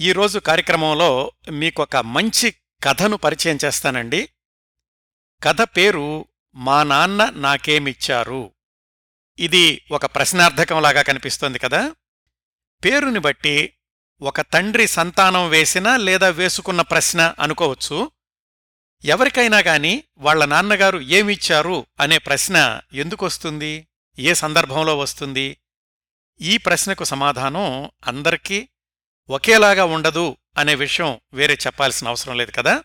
ఈరోజు కార్యక్రమంలో మీకొక మంచి కథను పరిచయం చేస్తానండి. కథ పేరు మా నాన్న నాకేమిచ్చారు. ఇది ఒక ప్రశ్నార్థకంలాగా కనిపిస్తోంది కదా. పేరుని బట్టి ఒక తండ్రి సంతానం వేసిన లేదా వేసుకున్న ప్రశ్న అనుకోవచ్చు. ఎవరికైనా గాని వాళ్ళ నాన్నగారు ఏమిచ్చారు అనే ప్రశ్న ఎందుకొస్తుంది? ఏ సందర్భంలో వస్తుంది? ఈ ప్రశ్నకు సమాధానం అందరికీ ఒకేలాగా ఉండదు అనే విషయం వేరే చెప్పాల్సిన అవసరం లేదు కదా?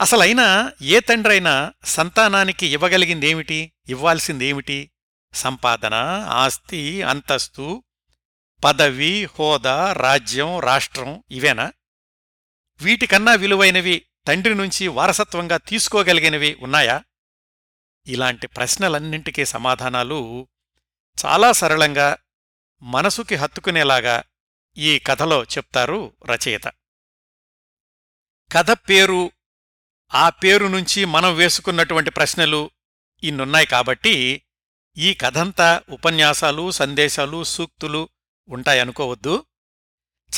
అసలైనా ఏ తండ్రైనా సంతానానికి ఇవ్వగలిగిందేమిటి? ఇవ్వాల్సిందేమిటి? సంపాదన ఆస్తి అంతస్తు పదవి హోదా రాజ్యం రాష్ట్రం ఇవేనా? వీటికన్నా విలువైనవి తండ్రి నుంచి వారసత్వంగా తీసుకోగలిగినవి ఉన్నాయా? ఇలాంటి ప్రశ్నలన్నింటికీ సమాధానాలు చాలా సరళంగా మనసుకి హత్తుకునేలాగా ఈ కథలో చెప్తారు రచయిత. కథ పేరు ఆ పేరు నుంచి మనం వేసుకున్నటువంటి ప్రశ్నలు ఇన్నున్నాయి కాబట్టి ఈ కథంతా ఉపన్యాసాలు సందేశాలు సూక్తులు ఉంటాయనుకోవద్దు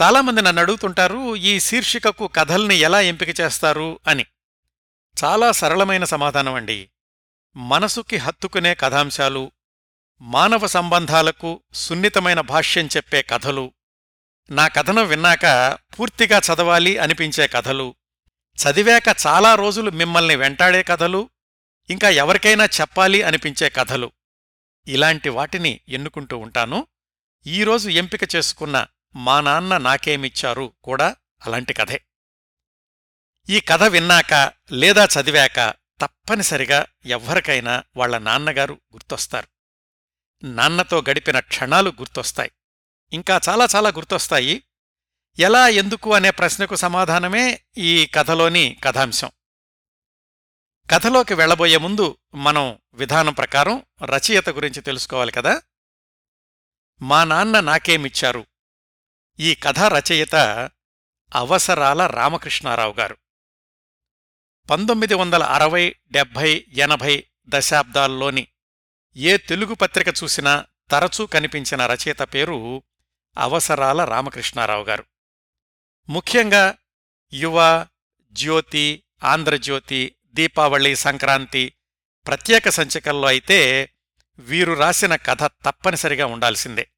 చాలామంది నన్ను అడుగుతుంటారు ఈ శీర్షికకు కథల్ని ఎలా ఎంపిక చేస్తారు అని. చాలా సరళమైన సమాధానం అండి. మనసుకి హత్తుకునే కథాంశాలు మానవ సంబంధాలకు సున్నితమైన భాష్యం చెప్పే కథలు నా కథను విన్నాక పూర్తిగా చదవాలి అనిపించే కథలు. చదివాక చాలా రోజులు మిమ్మల్ని వెంటాడే కథలు. ఇంకా ఎవరికైనా చెప్పాలి అనిపించే కథలు. ఇలాంటి వాటిని ఎన్నుకుంటూ ఉంటాను. ఈరోజు ఎంపిక చేసుకున్న మా నాన్న నాకేమిచ్చారు కూడా అలాంటి కథే. ఈ కథ విన్నాక లేదా చదివాక తప్పనిసరిగా ఎవ్వరికైనా వాళ్ళ నాన్నగారు గుర్తొస్తారు. నాన్నతో గడిపిన క్షణాలు గుర్తొస్తాయి. ఇంకా చాలా చాలా గుర్తొస్తాయి. ఎలా ఎందుకు అనే ప్రశ్నకు సమాధానమే ఈ కథలోని కథాంశం. కథలోకి వెళ్ళబోయే ముందు మనం విధానం ప్రకారం రచయిత గురించి తెలుసుకోవాలి కదా? మా నాన్న నాకేమిచ్చారు? ఈ కథ రచయిత అవసరాల రామకృష్ణారావు గారు. పంతొమ్మిది వందల అరవై డెబ్భై ఎనభై దశాబ్దాల్లోని ఏ తెలుగు పత్రిక చూసినా తరచూ కనిపించిన రచయిత పేరు అవసరాల రామకృష్ణారావు గారు. ముఖ్యంగా యువ జ్యోతి ఆంధ్రజ్యోతి దీపావళి సంక్రాంతి ప్రత్యేక సంచికల్లో అయితే వీరు రాసిన కథ తప్పనిసరిగా ఉండాల్సిందే.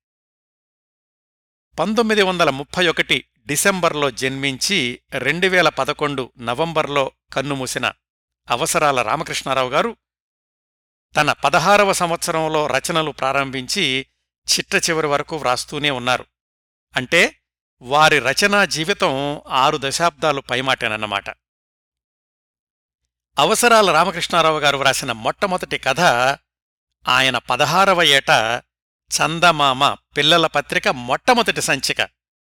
పంతొమ్మిది వందల ముప్పై ఒకటి డిసెంబర్లో జన్మించి రెండువేల పదకొండు నవంబర్లో కన్నుమూసిన అవసరాల రామకృష్ణారావు గారు తన పదహారవ సంవత్సరంలో రచనలు ప్రారంభించి చిట్ట చివరి వరకు వ్రాస్తూనే ఉన్నారు. అంటే వారి రచనా జీవితం ఆరు దశాబ్దాలు పైమాటేనన్నమాట. అవసరాల రామకృష్ణారావు గారు వ్రాసిన మొట్టమొదటి కథ ఆయన పదహారవ ఏట చందమామ పిల్లల పత్రిక మొట్టమొదటి సంచిక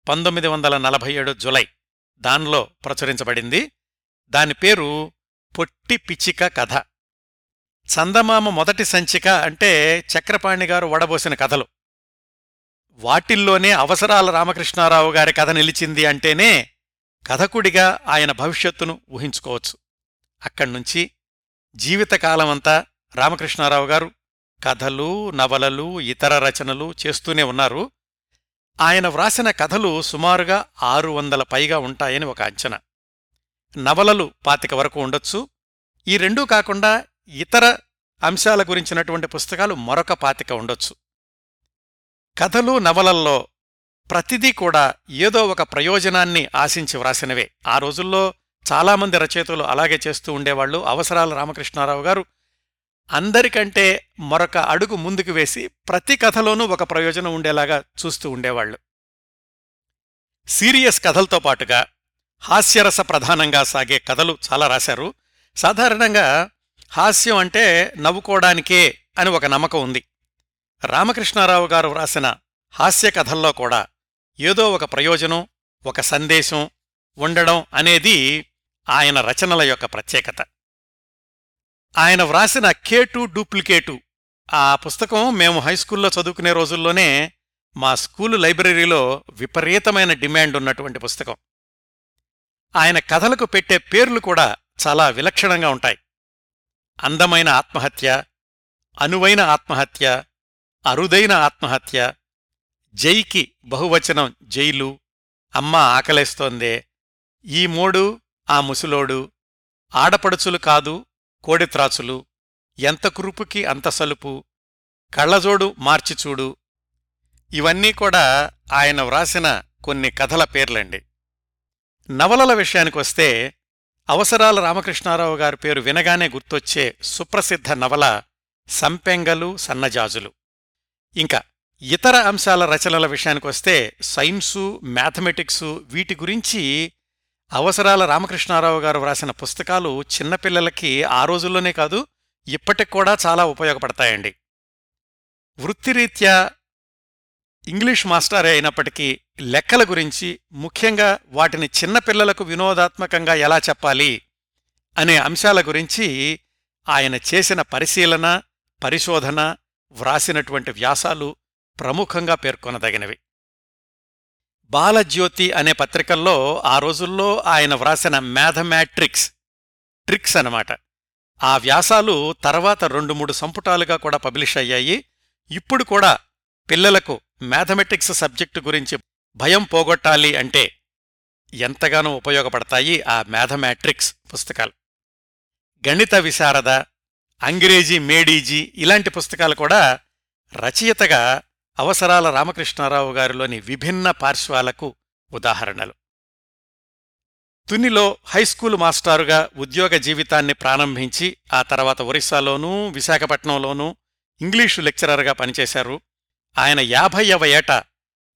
పంతొమ్మిది వందల నలభై ఏడు జులై. దానిలో ప్రచురించబడింది. దాని పేరు పొట్టి పిచ్చిక కథ. చందమామ మొదటి సంచిక అంటే చక్రపాణి గారు వడబోసిన కథలు. వాటిల్లోనే అవసరాల రామకృష్ణారావు గారి కథ నిలిచింది అంటేనే కథకుడిగా ఆయన భవిష్యత్తును ఊహించుకోవచ్చు. అక్కడ్నుంచి జీవితకాలమంతా రామకృష్ణారావు గారు కథలు నవలలు ఇతర రచనలు చేస్తూనే ఉన్నారు. ఆయన వ్రాసిన కథలు సుమారుగా ఆరు వందల పైగా ఉంటాయని ఒక అంచనా. నవలలు పాతిక వరకు ఉండొచ్చు. ఈ రెండూ కాకుండా ఇతర అంశాల గురించినటువంటి పుస్తకాలు మరొక పాతిక ఉండొచ్చు. కథలు నవలల్లో ప్రతిదీ కూడా ఏదో ఒక ప్రయోజనాన్ని ఆశించి వ్రాసినవే. ఆ రోజుల్లో చాలామంది రచయితలు అలాగే చేస్తూ ఉండేవాళ్ళు అవసరాల రామకృష్ణారావు గారు అందరికంటే మరొక అడుగు ముందుకు వేసి ప్రతి కథలోనూ ఒక ప్రయోజనం ఉండేలాగా చూస్తూ ఉండేవాళ్ళు సీరియస్ కథలతో పాటుగా హాస్యరస ప్రధానంగా సాగే కథలు చాలా రాశారు. సాధారణంగా హాస్యం అంటే నవ్వుకోవడానికే అని ఒక నమ్మకం ఉంది. రామకృష్ణారావు గారు వ్రాసిన హాస్యకథల్లో కూడా ఏదో ఒక ప్రయోజనం ఒక సందేశం ఉండడం అనేది ఆయన రచనల యొక్క ప్రత్యేకత. ఆయన వ్రాసిన కేటు డూప్లికేటు ఆ పుస్తకం మేము హైస్కూల్లో చదువుకునే రోజుల్లోనే మా స్కూలు లైబ్రరీలో విపరీతమైన డిమాండ్ ఉన్నటువంటి పుస్తకం. ఆయన కథలకు పెట్టే పేర్లు కూడా చాలా విలక్షణంగా ఉంటాయి. అందమైన ఆత్మహత్య అనువైన ఆత్మహత్య అరుదైన ఆత్మహత్య. జైకి బహువచనం జైలు. అమ్మ ఆకలేస్తోందే. ఈ మూడు ఆ ముసులోడు. ఆడపడుచులు కాదు కోడిత్రాచులు ఎంత కురుపుకి అంత సలుపు. కళ్ళజోడు మార్చిచూడు ఇవన్నీ కూడా ఆయన వ్రాసిన కొన్ని కథల పేర్లండి. నవలల విషయానికొస్తే అవసరాల రామకృష్ణారావు గారి పేరు వినగానే గుర్తొచ్చే సుప్రసిద్ధ నవల సంపెంగలు సన్నజాజులు. ఇంకా ఇతర అంశాల రచనల విషయానికొస్తే సైన్సు మ్యాథమెటిక్సు వీటి గురించి అవసరాల రామకృష్ణారావు గారు వ్రాసిన పుస్తకాలు చిన్నపిల్లలకి ఆ రోజుల్లోనే కాదు ఇప్పటికి కూడా చాలా ఉపయోగపడతాయండి. వృత్తిరీత్యా ఇంగ్లీష్ మాస్టరే అయినప్పటికీ లెక్కల గురించి ముఖ్యంగా వాటిని చిన్నపిల్లలకు వినోదాత్మకంగా ఎలా చెప్పాలి అనే అంశాల గురించి ఆయన చేసిన పరిశీలన పరిశోధన వ్రాసినటువంటి వ్యాసాలు ప్రముఖంగా పేర్కొనదగినవి. బాలజ్యోతి అనే పత్రికల్లో ఆ రోజుల్లో ఆయన వ్రాసిన మ్యాథమాట్రిక్స్ ట్రిక్స్ అనమాట ఆ వ్యాసాలు తర్వాత రెండు మూడు సంపుటాలుగా కూడా పబ్లిష్ అయ్యాయి. ఇప్పుడు కూడా పిల్లలకు మ్యాథమెటిక్స్ సబ్జెక్టు గురించి భయం పోగొట్టాలి అంటే ఎంతగానో ఉపయోగపడతాయి ఆ మ్యాథమాట్రిక్స్ పుస్తకాలు. గణిత విశారద అంగ్రేజీ మేడీజీ ఇలాంటి పుస్తకాలు కూడా రచయితగా అవసరాల రామకృష్ణారావు గారిలోని విభిన్న పార్శ్వాలకు ఉదాహరణలు. తునిలో హైస్కూలు మాస్టారుగా ఉద్యోగ జీవితాన్ని ప్రారంభించి ఆ తర్వాత ఒరిస్సాలోనూ విశాఖపట్నంలోనూ ఇంగ్లీషు లెక్చరర్గా పనిచేశారు. ఆయన యాభైవ ఏట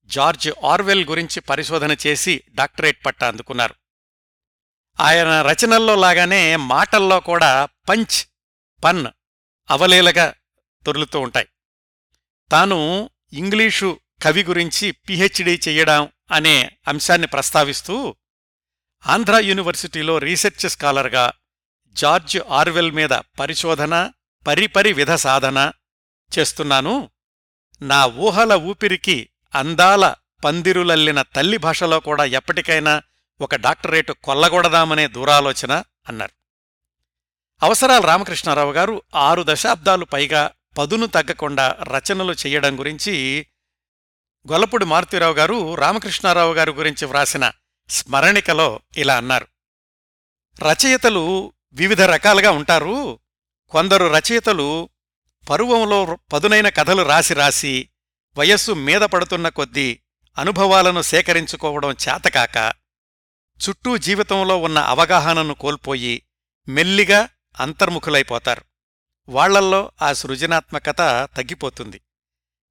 జార్జ్ ఆర్వెల్ గురించి పరిశోధన చేసి డాక్టరేట్ పట్టా అందుకున్నారు. ఆయన రచనల్లో లాగానే మాటల్లో కూడా పంచ్ పన్ అవలేలగా దొర్లుతూ ఉంటాయి. తాను ఇంగ్లీషు కవి గురించి పిహెచ్డీ చెయ్యడం అనే అంశాన్ని ప్రస్తావిస్తూ ఆంధ్ర యూనివర్సిటీలో రీసెర్చ్ స్కాలర్గా జార్జ్ ఆర్వెల్ మీద పరిశోధన పరిపరి విధ సాధన చేస్తున్నాను. నా ఊహల ఊపిరికి అందాల పందిరులల్లిన తల్లి భాషలో కూడా ఎప్పటికైనా ఒక డాక్టరేటు కొల్లగొడదామనే దూరాలోచన అన్నారు. అవసరాల రామకృష్ణారావు గారు ఆరు దశాబ్దాలు పైగా పదును తగ్గకుండా రచనలు చెయ్యడం గురించి గొల్లపూడి మారుతీరావు గారు రామకృష్ణారావు గారి గురించి వ్రాసిన స్మరణికలో ఇలా అన్నారు. రచయితలు వివిధ రకాలుగా ఉంటారు. కొందరు రచయితలు పరువంలో పదునైన కథలు రాసి రాసి వయస్సు మీద పడుతున్న కొద్దీ అనుభవాలను సేకరించుకోవడం చేతకాక చుట్టూ జీవితంలో ఉన్న అవగాహనను కోల్పోయి మెల్లిగా అంతర్ముఖులైపోతారు. వాళ్ళల్లో ఆ సృజనాత్మకత తగ్గిపోతుంది.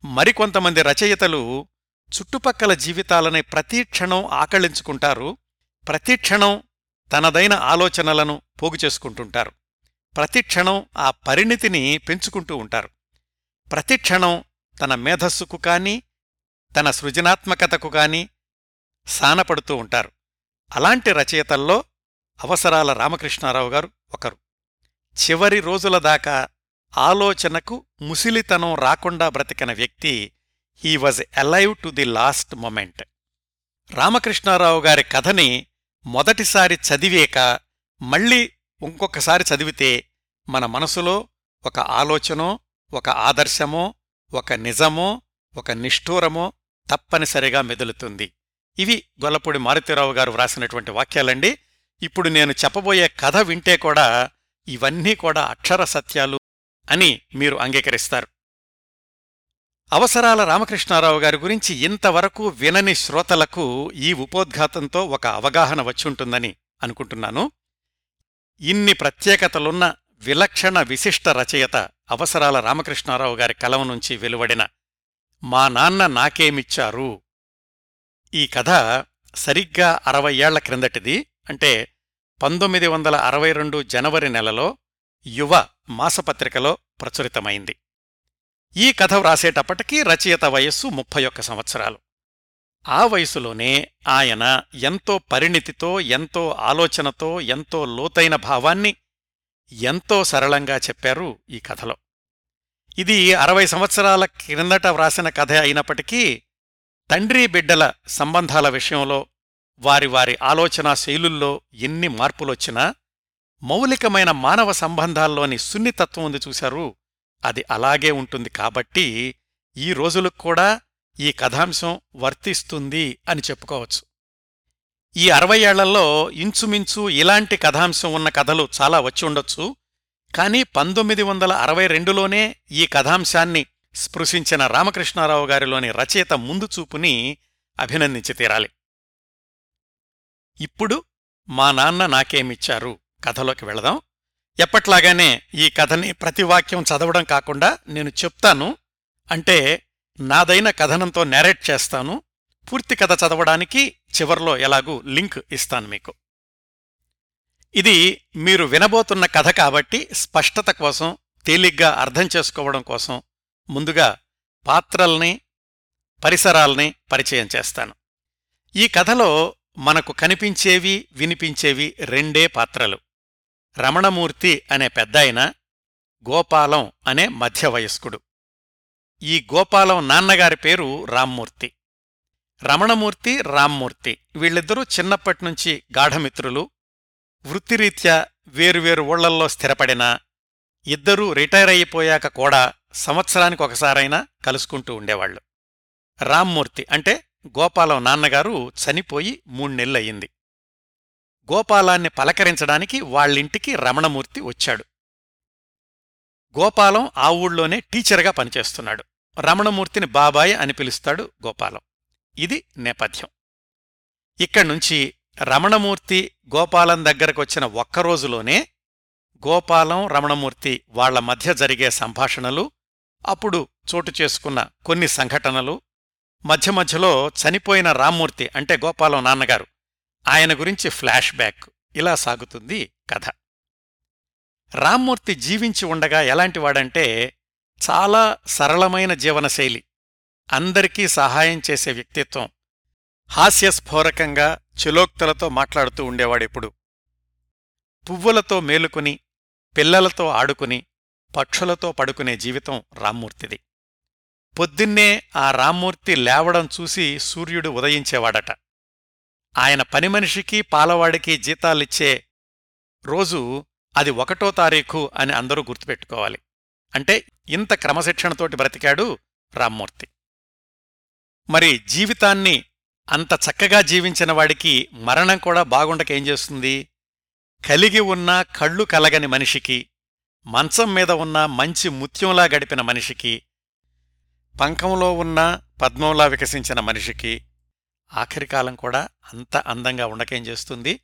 మరికొంతమంది రచయితలు చుట్టుపక్కల జీవితాలని ప్రతీక్షణం ఆకళించుకుంటారు ప్రతిక్షణం తనదైన ఆలోచనలను పోగుచేసుకుంటుంటారు ప్రతిక్షణం ఆ పరిణితిని పెంచుకుంటూ ఉంటారు. ప్రతిక్షణం తన మేధస్సుకు కాని తన సృజనాత్మకతకు కాని సానపడుతూ ఉంటారు. అలాంటి రచయితల్లో అవసరాల రామకృష్ణారావు గారు ఒకరు. చివరి రోజుల దాకా ఆలోచనకు ముసిలితనం రాకుండా బ్రతికిన వ్యక్తి he was alive to the last moment Ramakrishnarao గారి కథని మొదటిసారి చదివేక మళ్ళీ ఇంకొకసారి చదివితే మన మనసులో ఒక ఆలోచనో ఒక ఆదర్శమో ఒక నిజమో ఒక నిష్ఠూరమో తప్పనిసరిగా మెదులుతుంది. ఇవి గొల్లపూడి మారుతీరావు గారు వ్రాసినటువంటి వాక్యాలండి. ఇప్పుడు నేను చెప్పబోయే కథ వింటే కూడా ఇవన్నీ కూడా అక్షర సత్యాలు అని మీరు అంగీకరిస్తారు. అవసరాల రామకృష్ణారావు గారి గురించి ఇంతవరకు వినని శ్రోతలకు ఈ ఉపోద్ఘాతంతో ఒక అవగాహన వచ్చుంటుందని అనుకుంటున్నాను. ఇన్ని ప్రత్యేకతలున్న విలక్షణ విశిష్ట రచయిత అవసరాల రామకృష్ణారావు గారి కలం నుంచి వెలువడిన మా నాన్న నాకేమిచ్చారు? ఈ కథ సరిగ్గా అరవై ఏళ్ళ క్రిందటిది. అంటే పంతొమ్మిది వందల అరవై రెండు జనవరి నెలలో యువ మాసపత్రికలో ప్రచురితమైంది. ఈ కథ వ్రాసేటప్పటికీ రచయిత వయస్సు ముప్పై ఒక్క సంవత్సరాలు. ఆ వయసులోనే ఆయన ఎంతో పరిణితితో ఎంతో ఆలోచనతో ఎంతో లోతైన భావాన్ని ఎంతో సరళంగా చెప్పారు ఈ కథలో. ఇది అరవై సంవత్సరాల క్రిందట వ్రాసిన కథ అయినప్పటికీ తండ్రి బిడ్డల సంబంధాల విషయంలో వారి వారి ఆలోచనా శైలుల్లో ఎన్ని మార్పులొచ్చినా మౌలికమైన మానవ సంబంధాల్లోని సున్నితత్వం ఉంది చూశారు. అది అలాగే ఉంటుంది కాబట్టి ఈ రోజులకు కూడా ఈ కథాంశం వర్తిస్తుంది అని చెప్పుకోవచ్చు. ఈ అరవై ఏళ్ళలో ఇంచుమించు ఇలాంటి కథాంశం ఉన్న కథలు చాలా వచ్చి ఉండొచ్చు. కానీ పంతొమ్మిది వందల అరవై రెండులోనే ఈ కథాంశాన్ని స్పృశించిన రామకృష్ణారావు గారిలోని రచయిత ముందు చూపుని అభినందించి తీరాలి. ఇప్పుడు మా నాన్న నాకేమిచ్చారు? కథలోకి వెళదాం. ఎప్పట్లాగానే ఈ కథని ప్రతి వాక్యం చదవడం కాకుండా నేను చెప్తాను. అంటే నాదైన కథనంతో నేరేట్ చేస్తాను. పూర్తి కథ చదవడానికి చివర్లో ఎలాగూ లింక్ ఇస్తాను మీకు. ఇది మీరు వినబోతున్న కథ కాబట్టి స్పష్టత కోసం తేలిగ్గా అర్థం చేసుకోవడం కోసం ముందుగా పాత్రల్ని పరిసరాల్ని పరిచయం చేస్తాను. ఈ కథలో మనకు కనిపించేవి వినిపించేవి రెండే పాత్రలు. రమణమూర్తి అనే పెద్దాయన గోపాలం అనే మధ్యవయస్కుడు. ఈ గోపాలం నాన్నగారి పేరు రామ్మూర్తి. రమణమూర్తి రామ్మూర్తి వీళ్ళిద్దరూ చిన్నప్పటినుంచి గాఢమిత్రులు. వృత్తిరీత్యా వేరువేరు ఊళ్ళల్లో స్థిరపడినా ఇద్దరూ రిటైర్ అయిపోయాక కూడా సంవత్సరానికి ఒకసారైనా కలుసుకుంటూ ఉండేవాళ్ళు రామ్మూర్తి అంటే గోపాలం నాన్నగారు చనిపోయి మూడు మూణ్ణెళ్ళయింది గోపాలాన్ని పలకరించడానికి వాళ్ళింటికి రమణమూర్తి వచ్చాడు. గోపాలం ఆ ఊళ్ళోనే టీచర్గా పనిచేస్తున్నాడు. రమణమూర్తిని బాబాయ్ అని పిలుస్తాడు గోపాలం. ఇది నేపథ్యం. ఇక్కడ్నుంచి రమణమూర్తి గోపాలం దగ్గరకొచ్చిన ఒక్కరోజులోనే గోపాలం రమణమూర్తి వాళ్ళ మధ్య జరిగే సంభాషణలు అప్పుడు చోటు చేసుకున్న కొన్ని సంఘటనలు మధ్య మధ్యలో చనిపోయిన రామ్మూర్తి అంటే గోపాలం నాన్నగారు. ఆయన గురించి ఫ్లాష్ బ్యాక్. ఇలా సాగుతుంది కథ. రామ్మూర్తి జీవించి ఉండగా ఎలాంటివాడంటే చాలా సరళమైన జీవనశైలి. అందరికీ సహాయం చేసే వ్యక్తిత్వం. హాస్యస్ఫోరకంగా చిలోక్తులతో మాట్లాడుతూ ఉండేవాడెప్పుడు. పువ్వులతో మేలుకుని పిల్లలతో ఆడుకుని పక్షులతో పడుకునే జీవితం రామ్మూర్తిది. పొద్దున్నే ఆ రామ్మూర్తి లేవడం చూసి సూర్యుడు ఉదయించేవాడట. ఆయన పనిమనిషికి పాలవాడికి జీతాలిచ్చే రోజు అది ఒకటో తారీఖు అని అందరూ గుర్తుపెట్టుకోవాలి. అంటే ఇంత క్రమశిక్షణతోటి బ్రతికాడు రామ్మూర్తి. మరి జీవితాన్ని అంత చక్కగా జీవించిన వాడికి మరణం కూడా బాగుండకేం చేస్తుంది? కలిగి ఉన్న కళ్ళు కలగని మనిషికి మంచం మీద ఉన్న మంచి ముత్యంలా గడిపిన మనిషికి పంకంలో ఉన్న పద్మంలా వికసించిన మనిషికి ఆఖరి కాలం కూడా అంత అందంగా ఉండకేం చేస్తుంది.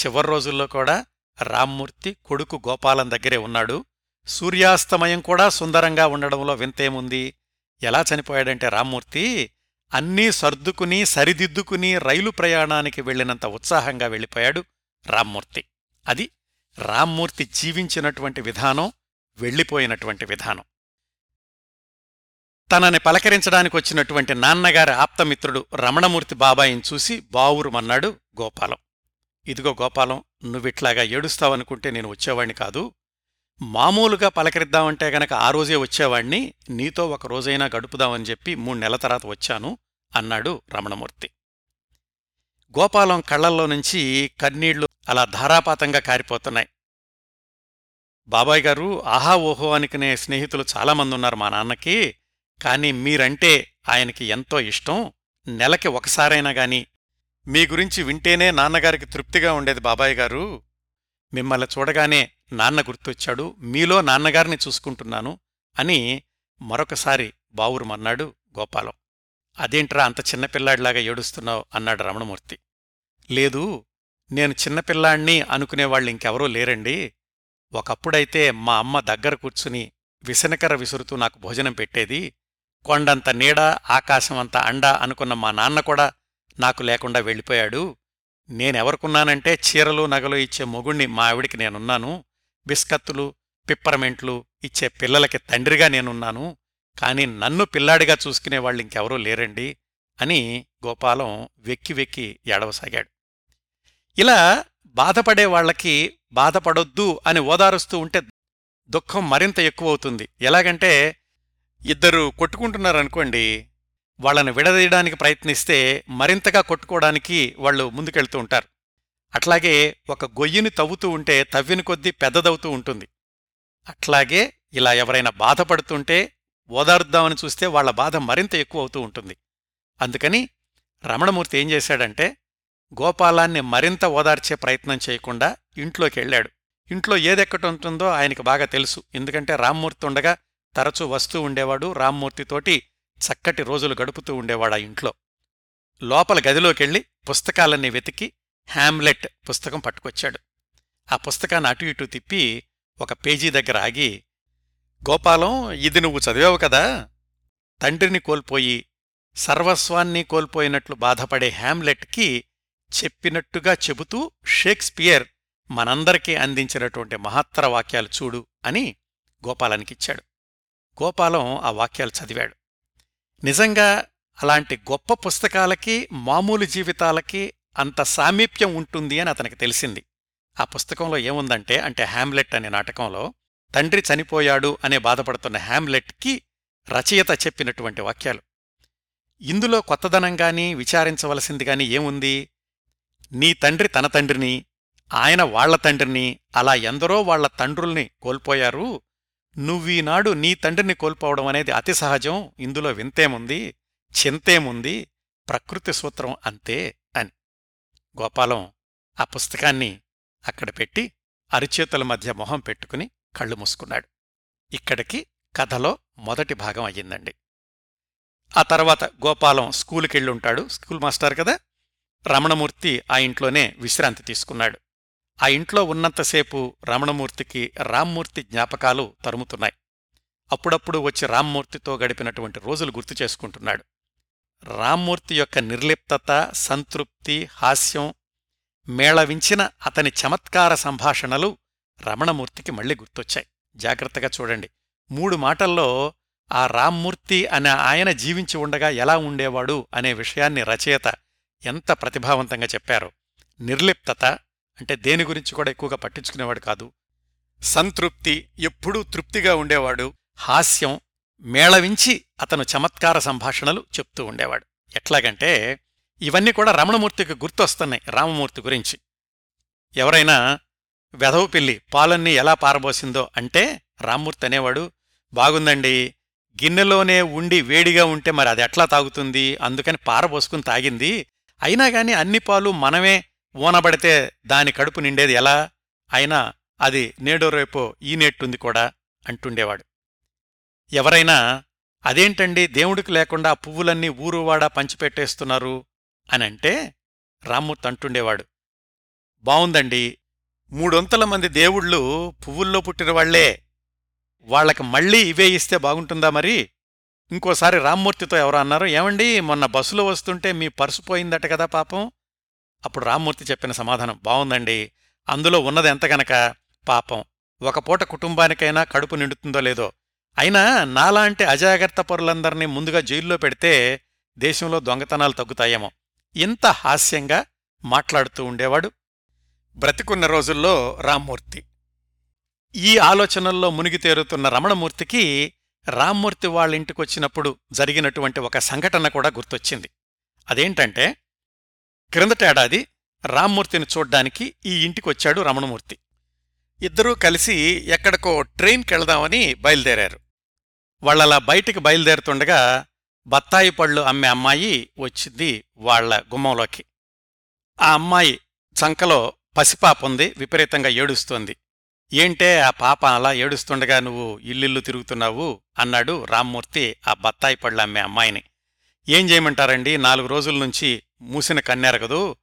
చివరి రోజుల్లో కూడా రామ్మూర్తి కొడుకు గోపాలం దగ్గరే ఉన్నాడు. సూర్యాస్తమయం కూడా సుందరంగా ఉండడంలో వింతేముంది? ఎలా చనిపోయాడంటే రామ్మూర్తి అన్నీ సర్దుకుని సరిదిద్దుకుని రైలు ప్రయాణానికి వెళ్ళినంత ఉత్సాహంగా వెళ్ళిపోయాడు రామ్మూర్తి. అది రామ్మూర్తి జీవించినటువంటి విధానం వెళ్ళిపోయినటువంటి విధానం. తనని పలకరించడానికి వచ్చినటువంటి నాన్నగారి ఆప్తమిత్రుడు రమణమూర్తి బాబాయిని చూసి బావురుమన్నాడు గోపాలం. ఇదిగో గోపాలం నువ్విట్లాగా ఏడుస్తావనుకుంటే నేను వచ్చేవాణ్ణి కాదు. మామూలుగా పలకరిద్దామంటే గనక ఆ రోజే వచ్చేవాణ్ణి నీతో ఒక రోజైనా గడుపుదామని చెప్పి మూడు నెలల తర్వాత వచ్చాను అన్నాడు రమణమూర్తి. గోపాలం కళ్ళల్లో నుంచి కన్నీళ్ళు అలా ధారాపాతంగా కారిపోతున్నాయి. బాబాయ్ గారు ఆహా ఓహో అనుకునే స్నేహితులు చాలామంది ఉన్నారు మా నాన్నకి. కాని మీరంటే ఆయనకి ఎంతో ఇష్టం. నెలకి ఒకసారైనా గాని మీ గురించి వింటేనే నాన్నగారికి తృప్తిగా ఉండేది బాబాయ్ గారు. మిమ్మల్ని చూడగానే నాన్న గుర్తొచ్చాడు. మీలో నాన్నగారిని చూసుకుంటున్నాను అని మరొకసారి బావురుమన్నాడు గోపాలం. అదేంట్రా అంత చిన్నపిల్లాడిలాగా ఏడుస్తున్నావు? అన్నాడు రమణమూర్తి. లేదు నేను చిన్నపిల్లాణ్ణి అనుకునేవాళ్ళు ఇంకెవరూ లేరండి. ఒకప్పుడైతే మా అమ్మ దగ్గర కూర్చుని విసనకర విసురుతూ నాకు భోజనం పెట్టేది. కొండంత నీడ ఆకాశమంత అండ అనుకున్న మా నాన్న కూడా నాకు లేకుండా వెళ్ళిపోయాడు. నేనెవరుకున్నానంటే చీరలు నగలు ఇచ్చే మొగుణ్ణి మా ఆవిడికి నేనున్నాను. బిస్కత్తులు పిప్పరమెంట్లు ఇచ్చే పిల్లలకి తండ్రిగా నేనున్నాను. కాని నన్ను పిల్లాడిగా చూసుకునే వాళ్ళింకెవరూ లేరండి అని గోపాలం వెక్కి వెక్కి ఏడవసాగాడు. ఇలా బాధపడే వాళ్ళకి బాధపడొద్దు అని ఓదారుస్తూ ఉంటే దుఃఖం మరింత ఎక్కువవుతుంది. ఎలాగంటే ఇద్దరు కొట్టుకుంటున్నారనుకోండి వాళ్ళని విడదీయడానికి ప్రయత్నిస్తే మరింతగా కొట్టుకోవడానికి వాళ్ళు ముందుకెళ్తూ ఉంటారు. అట్లాగే ఒక గొయ్యిని తవ్వుతూ ఉంటే తవ్విన కొద్దీ పెద్దదవుతూ ఉంటుంది. అట్లాగే ఇలా ఎవరైనా బాధపడుతుంటే ఓదారుద్దామని చూస్తే వాళ్ళ బాధ మరింత ఎక్కువ అవుతూ ఉంటుంది. అందుకని రమణమూర్తి ఏం చేశాడంటే గోపాలాన్ని మరింత ఓదార్చే ప్రయత్నం చేయకుండా ఇంట్లోకి వెళ్ళాడు. ఇంట్లో ఏదెక్కటి ఉంటుందో ఆయనకి బాగా తెలుసు. ఎందుకంటే రామ్మూర్తి ఉండగా తరచూ వస్తూ ఉండేవాడు రామ్మూర్తితోటి చక్కటి రోజులు గడుపుతూ ఉండేవాడా ఇంట్లో. లోపల గదిలోకెళ్ళి పుస్తకాలన్నీ వెతికి హ్యామ్లెట్ పుస్తకం పట్టుకొచ్చాడు. ఆ పుస్తకాన్ని అటు ఇటు తిప్పి ఒక పేజీ దగ్గర ఆగి గోపాలం ఇది నువ్వు చదివావు కదా? తండ్రిని కోల్పోయి సర్వస్వాన్ని కోల్పోయినట్లు బాధపడే హ్యామ్లెట్కి చెప్పినట్టుగా చెబుతూ షేక్స్పియర్ మనందరికీ అందించినటువంటి మహత్తర వాక్యాలు చూడు అని గోపాలనికిచ్చాడు గోపాలం ఆ వాక్యాలు చదివాడు. నిజంగా అలాంటి గొప్ప పుస్తకాలకి మామూలు జీవితాలకి అంత సామీప్యం ఉంటుంది అని అతనికి తెలిసింది. ఆ పుస్తకంలో ఏముందంటే అంటే హ్యామ్లెట్ అనే నాటకంలో తండ్రి చనిపోయాడు అనే బాధపడుతున్న హ్యామ్లెట్కి రచయిత చెప్పినటువంటి వాక్యాలు. ఇందులో కొత్తదనంగాని విచారించవలసిందిగాని ఏముంది? నీ తండ్రి తన తండ్రిని ఆయన వాళ్ళ తండ్రిని అలా ఎందరో వాళ్ళ తండ్రుల్ని కోల్పోయారు నువ్వీనాడు నీ తండ్రిని కోల్పోవడం అనేది అతి సహజం. ఇందులో వింతేముంది? చింతేముంది? ప్రకృతి సూత్రం అంతే అని. గోపాలం ఆ పుస్తకాన్ని అక్కడ పెట్టి అరిచేతుల మధ్య మొహం పెట్టుకుని కళ్ళు మూసుకున్నాడు. ఇక్కడికి కథలో మొదటి భాగం అయ్యిందండి. ఆ తర్వాత గోపాలం స్కూలుకెళ్ళుంటాడు స్కూల్ మాస్టర్ కదా? రమణమూర్తి ఆ ఇంట్లోనే విశ్రాంతి తీసుకున్నాడు. ఆ ఇంట్లో ఉన్నంతసేపు రమణమూర్తికి రామ్మూర్తి జ్ఞాపకాలు తరుముతున్నాయి. అప్పుడప్పుడు వచ్చి రామ్మూర్తితో గడిపినటువంటి రోజులు గుర్తు చేసుకుంటున్నాడు. రామ్మూర్తి యొక్క నిర్లిప్తత సంతృప్తి హాస్యం మేళవించిన అతని చమత్కార సంభాషణలు రమణమూర్తికి మళ్ళీ గుర్తొచ్చాయి. జాగ్రత్తగా చూడండి. మూడు మాటల్లో ఆ రామ్మూర్తి అనే ఆయన జీవించి ఉండగా ఎలా ఉండేవాడు అనే విషయాన్ని రచయిత ఎంత ప్రతిభావంతంగా చెప్పారు. నిర్లిప్తత అంటే దేని గురించి కూడా ఎక్కువగా పట్టించుకునేవాడు కాదు. సంతృప్తి ఎప్పుడూ తృప్తిగా ఉండేవాడు. హాస్యం మేళవించి అతను చమత్కార సంభాషణలు చెప్తూ ఉండేవాడు. ఎట్లాగంటే ఇవన్నీ కూడా రమణమూర్తికి గుర్తొస్తున్నాయి రామమూర్తి గురించి. ఎవరైనా వెధవు పిల్లి పాలన్నీ ఎలా పారబోసిందో అంటే రామ్మూర్తి అనేవాడు బాగుందండి గిన్నెలోనే ఉండి వేడిగా ఉంటే మరి అది ఎట్లా తాగుతుంది? అందుకని పారబోసుకుని తాగింది. అయినా గాని అన్ని పాలు మనమే ఊనబడితే దాని కడుపు నిండేది ఎలా? అయినా అది నేడో రేపో ఈనేట్టుంది కూడా అంటుండేవాడు. ఎవరైనా అదేంటండి దేవుడికి లేకుండా పువ్వులన్నీ ఊరువాడా పంచిపెట్టేస్తున్నారు? అనంటే రామ్మూర్తి అంటుండేవాడు బావుందండి. మూడొంతల మంది దేవుళ్ళు పువ్వుల్లో పుట్టినవాళ్ళే వాళ్ళకు మళ్ళీ ఇవే ఇస్తే బాగుంటుందా మరి? ఇంకోసారి రామ్మూర్తితో ఎవరో అన్నారు ఏమండి మొన్న బస్సులో వస్తుంటే మీ పర్సు పోయిందట కదా పాపం. అప్పుడు రామ్మూర్తి చెప్పిన సమాధానం బావుందండి. అందులో ఉన్నది ఎంత గనక? పాపం. ఒక పూట కుటుంబానికైనా కడుపు నిండుతుందో లేదో. అయినా నాలాంటి అజాగ్రత్త పరులందరినీ ముందుగా జైల్లో పెడితే దేశంలో దొంగతనాలు తగ్గుతాయేమో. ఇంత హాస్యంగా మాట్లాడుతూ ఉండేవాడు బ్రతికున్న రోజుల్లో రామ్మూర్తి. ఈ ఆలోచనల్లో మునిగి తేరుతున్న రమణమూర్తికి రామ్మూర్తి వాళ్ళింటికొచ్చినప్పుడు జరిగినటువంటి ఒక సంఘటన కూడా గుర్తొచ్చింది. అదేంటంటే క్రిందటేడాది రామ్మూర్తిని చూడ్డానికి ఈ ఇంటికొచ్చాడు రమణమూర్తి. ఇద్దరూ కలిసి ఎక్కడికో ట్రైన్కెళ్దామని బయలుదేరారు. వాళ్ళలా బయటికి బయలుదేరుతుండగా బత్తాయి పళ్ళు అమ్మే అమ్మాయి వచ్చింది వాళ్ళ గుమ్మంలోకి. ఆ అమ్మాయి చంకలో పసిపాపుంది విపరీతంగా ఏడుస్తోంది. ఏంటే ఆ పాప అలా ఏడుస్తుండగా నువ్వు ఇల్లిల్లు తిరుగుతున్నావు? అన్నాడు రామ్మూర్తి ఆ బత్తాయి పళ్ళు అమ్మే అమ్మాయిని. ఏం చేయమంటారండి? నాలుగు రోజుల నుంచి మూసిన కన్నెరగదు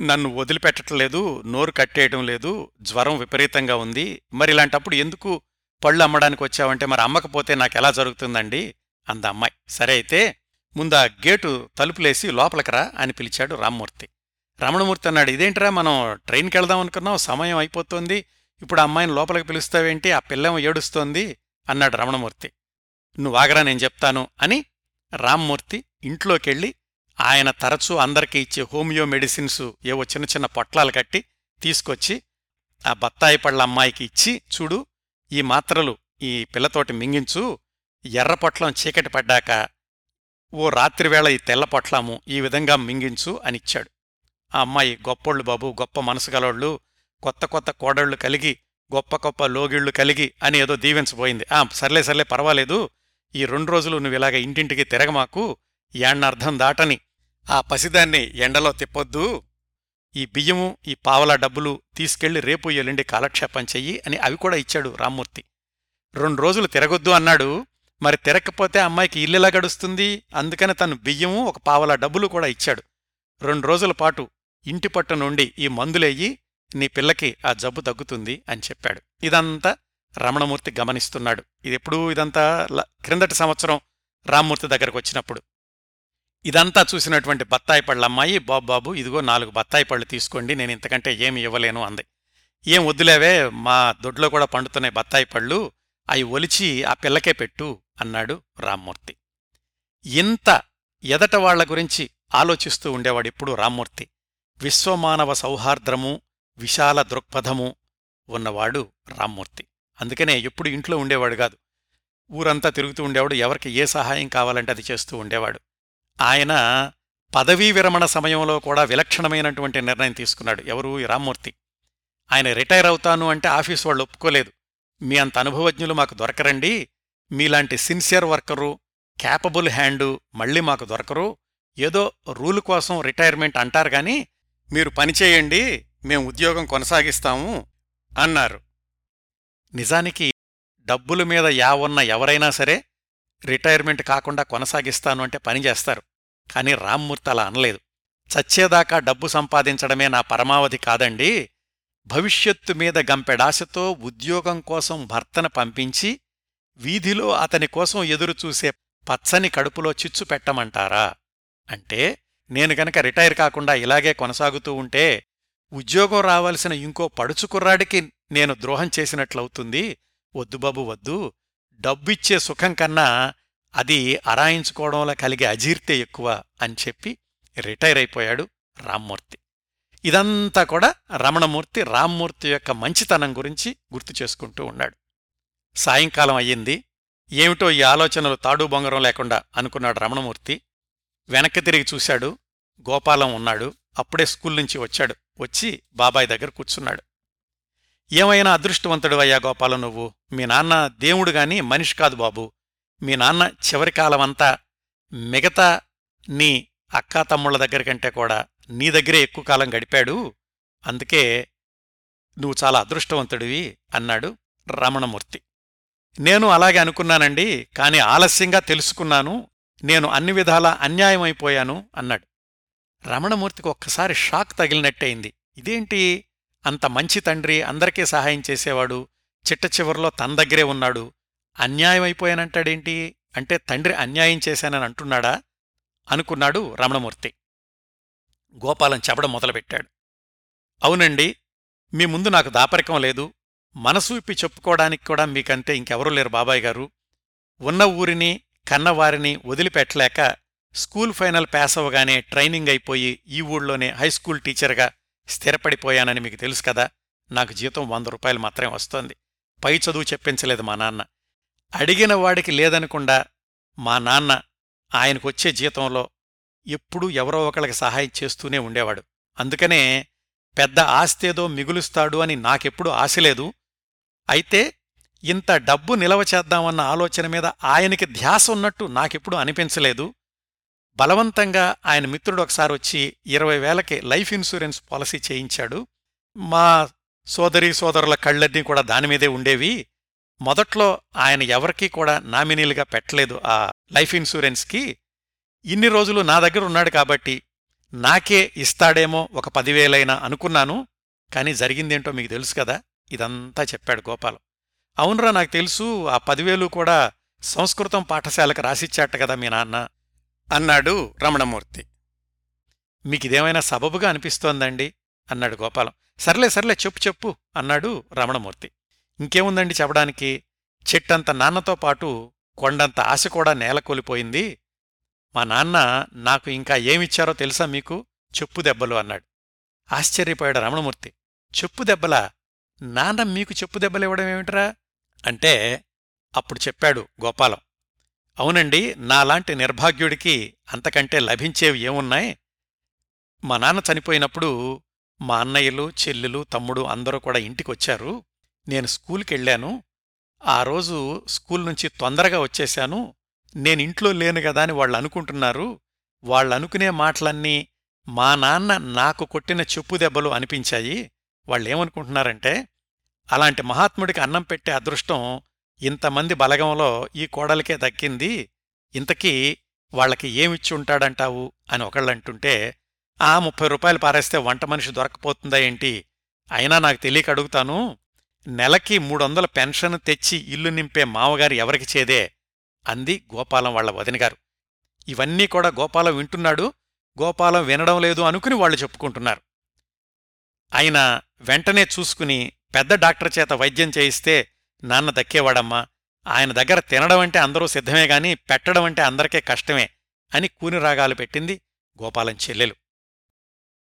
నన్ను వదిలిపెట్టట్లేదు నోరు కట్టేయడం లేదు జ్వరం విపరీతంగా ఉంది. మరి ఇలాంటప్పుడు ఎందుకు పళ్ళు అమ్మడానికి వచ్చావంటే మరి అమ్మకపోతే నాకెలా జరుగుతుందండి? అంద అమ్మాయి. సరే అయితే ముందా గేటు తలుపులేసి లోపలికరా అని పిలిచాడు రామ్మూర్తి. రమణమూర్తి అన్నాడు ఇదేంట్రా మనం ట్రైన్కి వెళ్దాం అనుకున్నాం సమయం అయిపోతోంది. ఇప్పుడు అమ్మాయిని లోపలికి పిలుస్తావేంటి? ఆ పిల్లేమో ఏడుస్తోంది అన్నాడు రమణమూర్తి. నువ్వు ఆగరా నేను చెప్తాను అని రామ్మూర్తి ఇంట్లోకెళ్ళి ఆయన తరచూ అందరికీ ఇచ్చే హోమియో మెడిసిన్స్ ఏవో చిన్న చిన్న పొట్లాలు కట్టి తీసుకొచ్చి ఆ బత్తాయి పళ్ళ అమ్మాయికి ఇచ్చి చూడు ఈ మాత్రలు ఈ పిల్లతోటి మింగించు. ఎర్ర పొట్లం చీకటి పడ్డాక ఓ రాత్రివేళ ఈ తెల్ల పొట్లాము ఈ విధంగా మింగించు అనిచ్చాడు ఆ అమ్మాయి గొప్పోళ్ళు బాబు గొప్ప మనసు గలోళ్ళు కొత్త కొత్త కోడళ్ళు కలిగి గొప్ప గొప్ప లోగిళ్ళు కలిగి అని ఏదో దీవించబోయింది. ఆ సర్లే సర్లే పర్వాలేదు. ఈ రెండు రోజులు నువ్వు ఇలాగ ఇంటింటికి తిరగమాకు. యాణ్ణర్థం దాటని ఆ పసిదాన్ని ఎండలో తిప్పొద్దు. ఈ బియ్యము ఈ పావలా డబ్బులు తీసుకెళ్ళి రేపు ఎల్లుండి కాలక్షేపం చెయ్యి అని అవి కూడా ఇచ్చాడు రామ్మూర్తి. రెండు రోజులు తిరగొద్దు అన్నాడు. మరి తిరగకపోతే అమ్మాయికి ఇల్లెలా గడుస్తుంది? అందుకని తను బియ్యము ఒక పావలా డబ్బులు కూడా ఇచ్చాడు. రెండు రోజుల పాటు ఇంటి పట్టు నుండి ఈ మందులేయి నీ పిల్లకి ఆ జబ్బు తగ్గుతుంది అని చెప్పాడు. ఇదంతా రమణమూర్తి గమనిస్తున్నాడు. ఇదెప్పుడూ ఇదంతా క్రిందటి సంవత్సరం రామ్మూర్తి దగ్గరకు వచ్చినప్పుడు ఇదంతా చూసినటువంటి బత్తాయి పళ్ళమ్మాయి బాబు ఇదిగో నాలుగు బత్తాయి పళ్ళు తీసుకోండి నేను ఇంతకంటే ఏమి ఇవ్వలేను అంది. ఏం వద్దులేవే మా దొడ్లో కూడా పండుతున్నాయి బత్తాయి పళ్ళు అవి ఒలిచి ఆ పిల్లకే పెట్టు అన్నాడు రామ్మూర్తి. ఇంత ఎదట వాళ్ళ గురించి ఆలోచిస్తూ ఉండేవాడు ఇప్పుడు రామ్మూర్తి. విశ్వమానవ సౌహార్ద్రము విశాల దృక్పథము ఉన్నవాడు రామ్మూర్తి. అందుకనే ఎప్పుడు ఇంట్లో ఉండేవాడు కాదు. ఊరంతా తిరుగుతూ ఉండేవాడు ఎవరికి ఏ సహాయం కావాలంటే అది చేస్తూ ఉండేవాడు. ఆయన పదవీ విరమణ సమయంలో కూడా విలక్షణమైనటువంటి నిర్ణయం తీసుకున్నాడు. ఎవరు? రామ్మూర్తి. ఆయన రిటైర్ అవుతాను అంటే ఆఫీస్ వాళ్ళు ఒప్పుకోలేదు. మీ అంత అనుభవజ్ఞులు మాకు దొరకరండి. మీలాంటి సిన్సియర్ వర్కరు క్యాపబుల్ హ్యాండు మళ్ళీ మాకు దొరకరు. ఏదో రూల్ కోసం రిటైర్మెంట్ అంటారు గాని మీరు పనిచేయండి మేం ఉద్యోగం కొనసాగిస్తాము అన్నారు. నిజానికి డబ్బుల మీద యావున్న ఎవరైనా సరే రిటైర్మెంట్ కాకుండా కొనసాగిస్తాను అంటే పని చేస్తారు. కానీ రామ్మూర్తి అలా అనలేదు. చచ్చేదాకా డబ్బు సంపాదించడమే నా పరమావధి కాదండి. భవిష్యత్తు మీద గంపెడాశతో ఉద్యోగం కోసం భర్తను పంపించి వీధిలో అతని కోసం ఎదురుచూసే పచ్చని కడుపులో చిచ్చు పెట్టమంటారా? అంటే నేను గనక రిటైర్ కాకుండా ఇలాగే కొనసాగుతూ ఉంటే ఉద్యోగం రావాల్సిన ఇంకో పడుచుకుర్రాడికి నేను ద్రోహం చేసినట్లవుతుంది. వద్దు బాబు వద్దు. డబ్బిచ్చే సుఖం కన్నా అది అరాయించుకోవడంలో కలిగే అజీర్తే ఎక్కువ అని చెప్పి రిటైర్ అయిపోయాడు రామ్మూర్తి. ఇదంతా కూడా రమణమూర్తి రామ్మూర్తి యొక్క మంచితనం గురించి గుర్తు చేసుకుంటూ ఉన్నాడు. సాయంకాలం అయ్యింది. ఏమిటో ఈ ఆలోచనలు తాడు బొంగరం లేకుండా అనుకున్నాడు రమణమూర్తి. వెనక్కి తిరిగి చూశాడు. గోపాలం ఉన్నాడు. అప్పుడే స్కూల్ నుంచి వచ్చాడు. వచ్చి బాబాయ్ దగ్గర కూర్చున్నాడు. ఏమైనా అదృష్టవంతుడు అయ్యా గోపాల నువ్వు? మీ నాన్న దేవుడు గాని మనిషి కాదు బాబు. మీ నాన్న చివరి కాలమంతా మిగతా నీ అక్కా తమ్ముళ్ళ దగ్గర కంటే కూడా నీ దగ్గరే ఎక్కువ కాలం గడిపాడు. అందుకే నువ్వు చాలా అదృష్టవంతుడివి అన్నాడు రమణమూర్తి. నేను అలాగే అనుకున్నానండి కాని ఆలస్యంగా తెలుసుకున్నాను. నేను అన్ని విధాలా అన్యాయమైపోయాను అన్నాడు. రమణమూర్తికి ఒక్కసారి షాక్ తగిలినట్టయింది. ఇదేంటి? అంత మంచి తండ్రి అందరికీ సహాయం చేసేవాడు. చిట్ట చివరిలో తన దగ్గరే ఉన్నాడు. అన్యాయమైపోయానంటాడేంటి అంటే తండ్రి అన్యాయం చేశానని అంటున్నాడా? అనుకున్నాడు రమణమూర్తి. గోపాలం చెప్పడం మొదలుపెట్టాడు. అవునండి మీ ముందు నాకు దాపరికం లేదు. మనసు ఇప్పి చెప్పుకోవడానికి కూడా మీకంటే ఇంకెవరూ లేరు బాబాయ్ గారు. ఉన్న ఊరిని కన్నవారిని వదిలిపెట్టలేక స్కూల్ ఫైనల్ పాస్ అవ్వగానే ట్రైనింగ్ అయిపోయి ఈ ఊళ్ళోనే హైస్కూల్ టీచర్గా స్థిరపడిపోయానని మీకు తెలుసు కదా? నాకు జీతం వంద రూపాయలు మాత్రమే వస్తోంది. పై చదువు చెప్పించలేదు మా నాన్న. అడిగిన వాడికి లేదనకుండా మా నాన్న ఆయనకొచ్చే జీతంలో ఎప్పుడూ ఎవరో ఒకళ్ళకి సహాయం చేస్తూనే ఉండేవాడు. అందుకనే పెద్ద ఆస్తేదో మిగులుస్తాడు అని నాకెప్పుడు ఆశలేదు అయితే ఇంత డబ్బు నిలవ చేద్దామన్న ఆలోచన మీద ఆయనకి ధ్యాస ఉన్నట్టు నాకెప్పుడు అనిపించలేదు. బలవంతంగా ఆయన మిత్రుడు ఒకసారి వచ్చి ఇరవై వేలకి లైఫ్ ఇన్సూరెన్స్ పాలసీ చేయించాడు. మా సోదరీ సోదరుల కళ్ళన్నీ కూడా దానిమీదే ఉండేవి. మొదట్లో ఆయన ఎవరికీ కూడా నామినీలుగా పెట్టలేదు ఆ లైఫ్ ఇన్సూరెన్స్కి. ఇన్ని రోజులు నా దగ్గర ఉన్నాడు కాబట్టి నాకే ఇస్తాడేమో ఒక పదివేలైనా అనుకున్నాను. కానీ జరిగిందేంటో మీకు తెలుసు కదా ఇదంతా చెప్పాడు గోపాలం. అవునరా నాకు తెలుసు ఆ పదివేలు కూడా సంస్కృతం పాఠశాలకు రాసిచ్చాట కదా మీ నాన్న. అన్నాడు రమణమూర్తి. మీకిదేమైనా సబబుగా అనిపిస్తోందండి అన్నాడు గోపాలం. సర్లే సర్లే చెప్పు చెప్పు అన్నాడు రమణమూర్తి. ఇంకేముందండి చెప్పడానికి? చెట్టంత నాన్నతో పాటు కొండంత ఆశ కూడా నేలకొలిపోయింది మా నాన్న నాకు ఇంకా ఏమిచ్చారో తెలుసా మీకు? చెప్పు దెబ్బలు అన్నాడు. ఆశ్చర్యపోయాడు రమణమూర్తి. చెప్పు దెబ్బలా? నాన్న మీకు చెప్పు దెబ్బలు ఇవ్వడం ఏమిట్రా? అంటే అప్పుడు చెప్పాడు గోపాలం. అవునండి నాలాంటి నిర్భాగ్యుడికి అంతకంటే లభించేవి ఏమున్నాయి? మా నాన్న చనిపోయినప్పుడు మా అన్నయ్యలు చెల్లెలు తమ్ముడు అందరూ కూడా ఇంటికొచ్చారు. నేను స్కూల్కెళ్ళాను. ఆ రోజు స్కూల్ నుంచి తొందరగా వచ్చేశాను. నేను ఇంట్లో లేను కదా అని వాళ్ళు అనుకుంటున్నారు. వాళ్ళనుకునే మాటలన్నీ మా నాన్న నాకు కొట్టిన చెప్పు దెబ్బలు అనిపించాయి. వాళ్ళేమనుకుంటున్నారంటే అలాంటి మహాత్ముడికి అన్నం పెట్టే అదృష్టం ఇంతమంది బలగంలో ఈ కోడలికే దక్కింది ఇంతకీ వాళ్ళకి ఏమిచ్చి ఉంటాడంటావు అని ఒకళ్ళంటుంటే ఆ ముప్పై రూపాయలు పారేస్తే వంట మనిషి దొరకపోతుందా ఏంటి? అయినా నాకు తెలియక అడుగుతాను నెలకి మూడొందల పెన్షన్ తెచ్చి ఇల్లు నింపే మావగారు ఎవరికి చేదే? అంది గోపాలం వాళ్ళ వదినగారు. ఇవన్నీ కూడా గోపాలం వింటున్నాడు గోపాలం వినడం లేదు అనుకుని వాళ్ళు చెప్పుకుంటున్నారు. ఆయన వెంటనే చూసుకుని పెద్ద డాక్టర్ చేత వైద్యం చేయిస్తే నాన్న దక్కేవాడమ్మా. ఆయన దగ్గర తినడం అంటే అందరూ సిద్ధమే గాని పెట్టడం అంటే అందరికీ కష్టమే అని కూని రాగాలు పెట్టింది గోపాలం చెల్లెలు.